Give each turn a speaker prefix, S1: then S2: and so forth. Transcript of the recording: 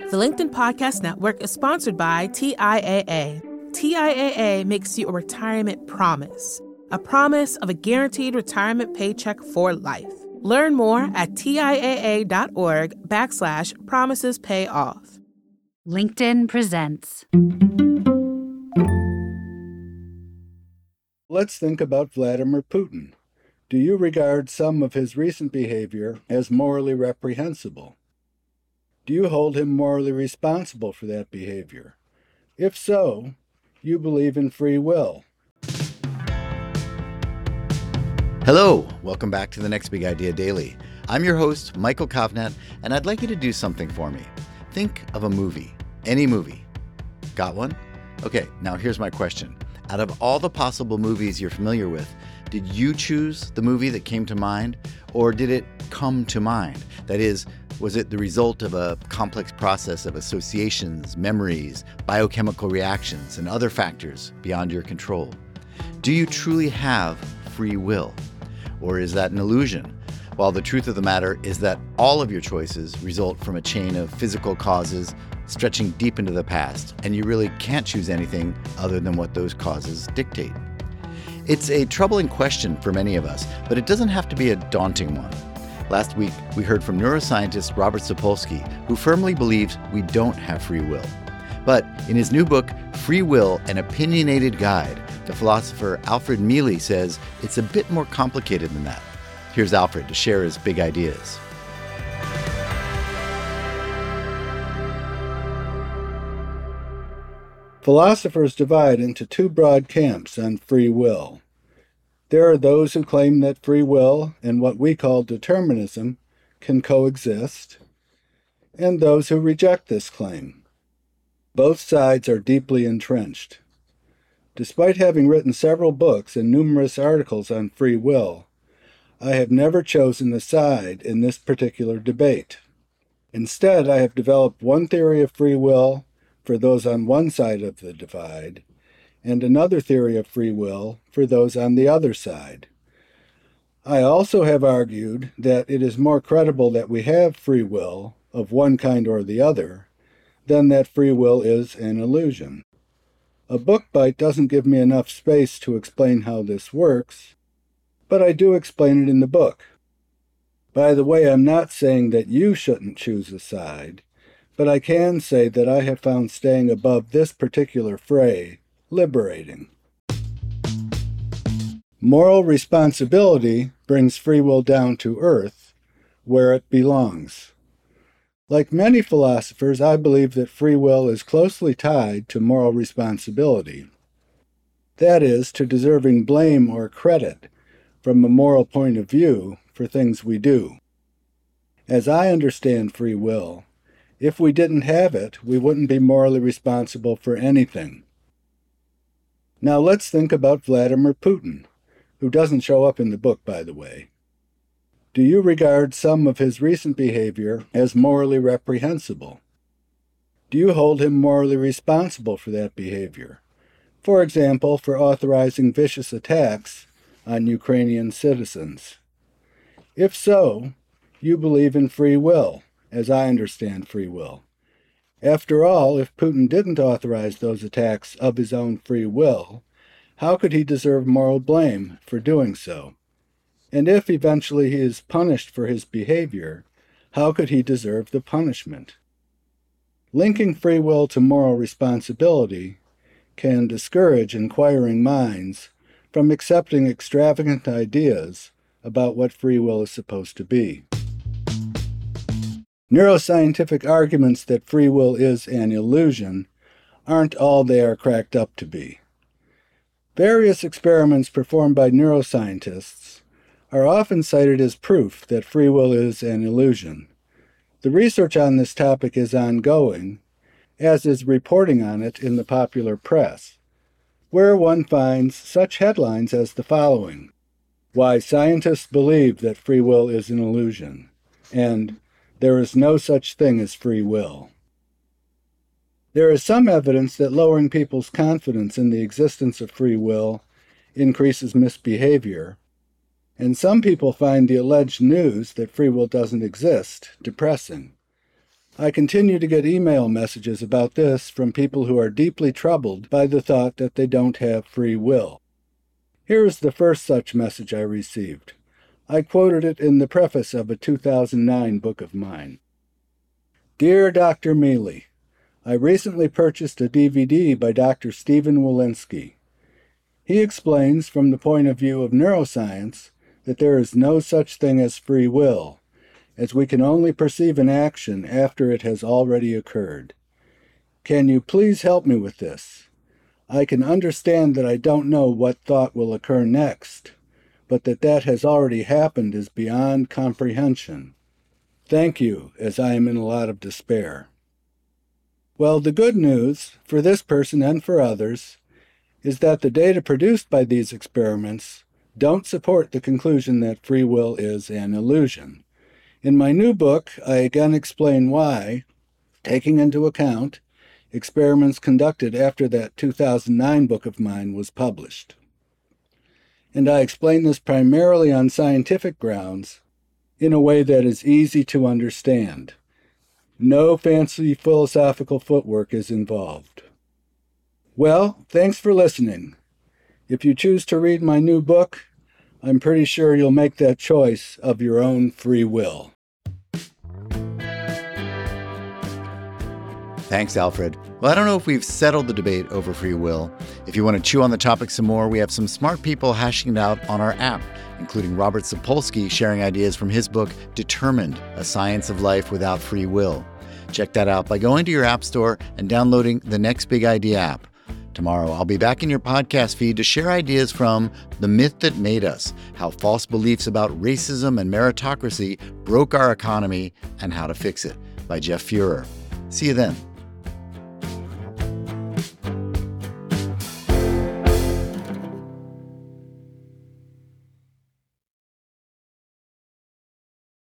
S1: The LinkedIn Podcast Network is sponsored by TIAA. TIAA makes you a retirement promise, a promise of a guaranteed retirement paycheck for life. Learn more at TIAA.org backslash promises pay off.
S2: LinkedIn presents.
S3: Let's think about Vladimir Putin. Do you regard some of his recent behavior as morally reprehensible? Do you hold him morally responsible for that behavior? If so, you believe in free will.
S4: Hello, welcome back to the Next Big Idea Daily. I'm your host, Michael Kovnat, and I'd like you to do something for me. Think of a movie, any movie. Got one? Okay, now here's my question. Out of all the possible movies you're familiar with, did you choose the movie that came to mind, or did it come to mind? That is, was it the result of a complex process of associations, memories, biochemical reactions, and other factors beyond your control? Do you truly have free will? Or is that an illusion? While the truth of the matter is that all of your choices result from a chain of physical causes stretching deep into the past, and you really can't choose anything other than what those causes dictate. It's a troubling question for many of us, but it doesn't have to be a daunting one. Last week, we heard from neuroscientist Robert Sapolsky, who firmly believes we don't have free will. But in his new book, Free Will An Opinionated Guide, the philosopher Alfred Mele says it's a bit more complicated than that. Here's Alfred to share his big ideas.
S3: Philosophers divide into two broad camps on free will. There are those who claim that free will and what we call determinism can coexist, and those who reject this claim. Both sides are deeply entrenched. Despite having written several books and numerous articles on free will, I have never chosen a side in this particular debate. Instead, I have developed one theory of free will for those on one side of the divide, and another theory of free will for those on the other side. I also have argued that it is more credible that we have free will of one kind or the other than that free will is an illusion. A book bite doesn't give me enough space to explain how this works, but I do explain it in the book. By the way, I'm not saying that you shouldn't choose a side but I can say that I have found staying above this particular fray liberating. Moral responsibility brings free will down to earth, where it belongs. Like many philosophers, I believe that free will is closely tied to moral responsibility. That is, to deserving blame or credit from a moral point of view for things we do. As I understand free will, if we didn't have it, we wouldn't be morally responsible for anything. Now let's think about Vladimir Putin, who doesn't show up in the book, by the way. Do you regard some of his recent behavior as morally reprehensible? Do you hold him morally responsible for that behavior? For example, for authorizing vicious attacks on Ukrainian citizens. If so, you believe in free will as I understand free will. After all, if Putin didn't authorize those attacks of his own free will, how could he deserve moral blame for doing so? And if eventually he is punished for his behavior, how could he deserve the punishment? Linking free will to moral responsibility can discourage inquiring minds from accepting extravagant ideas about what free will is supposed to be. Neuroscientific arguments that free will is an illusion aren't all they are cracked up to be. Various experiments performed by neuroscientists are often cited as proof that free will is an illusion. The research on this topic is ongoing, as is reporting on it in the popular press, where one finds such headlines as the following Why Scientists Believe That Free Will is an Illusion, and there is no such thing as free will. There is some evidence that lowering people's confidence in the existence of free will increases misbehavior, and some people find the alleged news that free will doesn't exist depressing. I continue to get email messages about this from people who are deeply troubled by the thought that they don't have free will. Here is the first such message I received. I quoted it in the preface of a 2009 book of mine. Dear Dr. Mele, I recently purchased a DVD by Dr. Stephen Wolinsky. He explains from the point of view of neuroscience that there is no such thing as free will, as we can only perceive an action after it has already occurred. Can you please help me with this? I can understand that I don't know what thought will occur next, but that that has already happened is beyond comprehension. Thank you, as I am in a lot of despair. Well, the good news, for this person and for others, is that the data produced by these experiments don't support the conclusion that free will is an illusion. In my new book, I again explain why, taking into account experiments conducted after that 2009 book of mine was published. And I explain this primarily on scientific grounds in a way that is easy to understand. No fancy philosophical footwork is involved. Well, thanks for listening. If you choose to read my new book, I'm pretty sure you'll make that choice of your own free will.
S4: Thanks, Alfred. Well, I don't know if we've settled the debate over free will. If you want to chew on the topic some more, we have some smart people hashing it out on our app, including Robert Sapolsky sharing ideas from his book, Determined A Science of Life Without Free Will. Check that out by going to your App Store and downloading the Next Big Idea app. Tomorrow, I'll be back in your podcast feed to share ideas from The Myth That Made Us How False Beliefs About Racism and Meritocracy Broke Our Economy and How to Fix It by Jeff Fuhrer. See you then.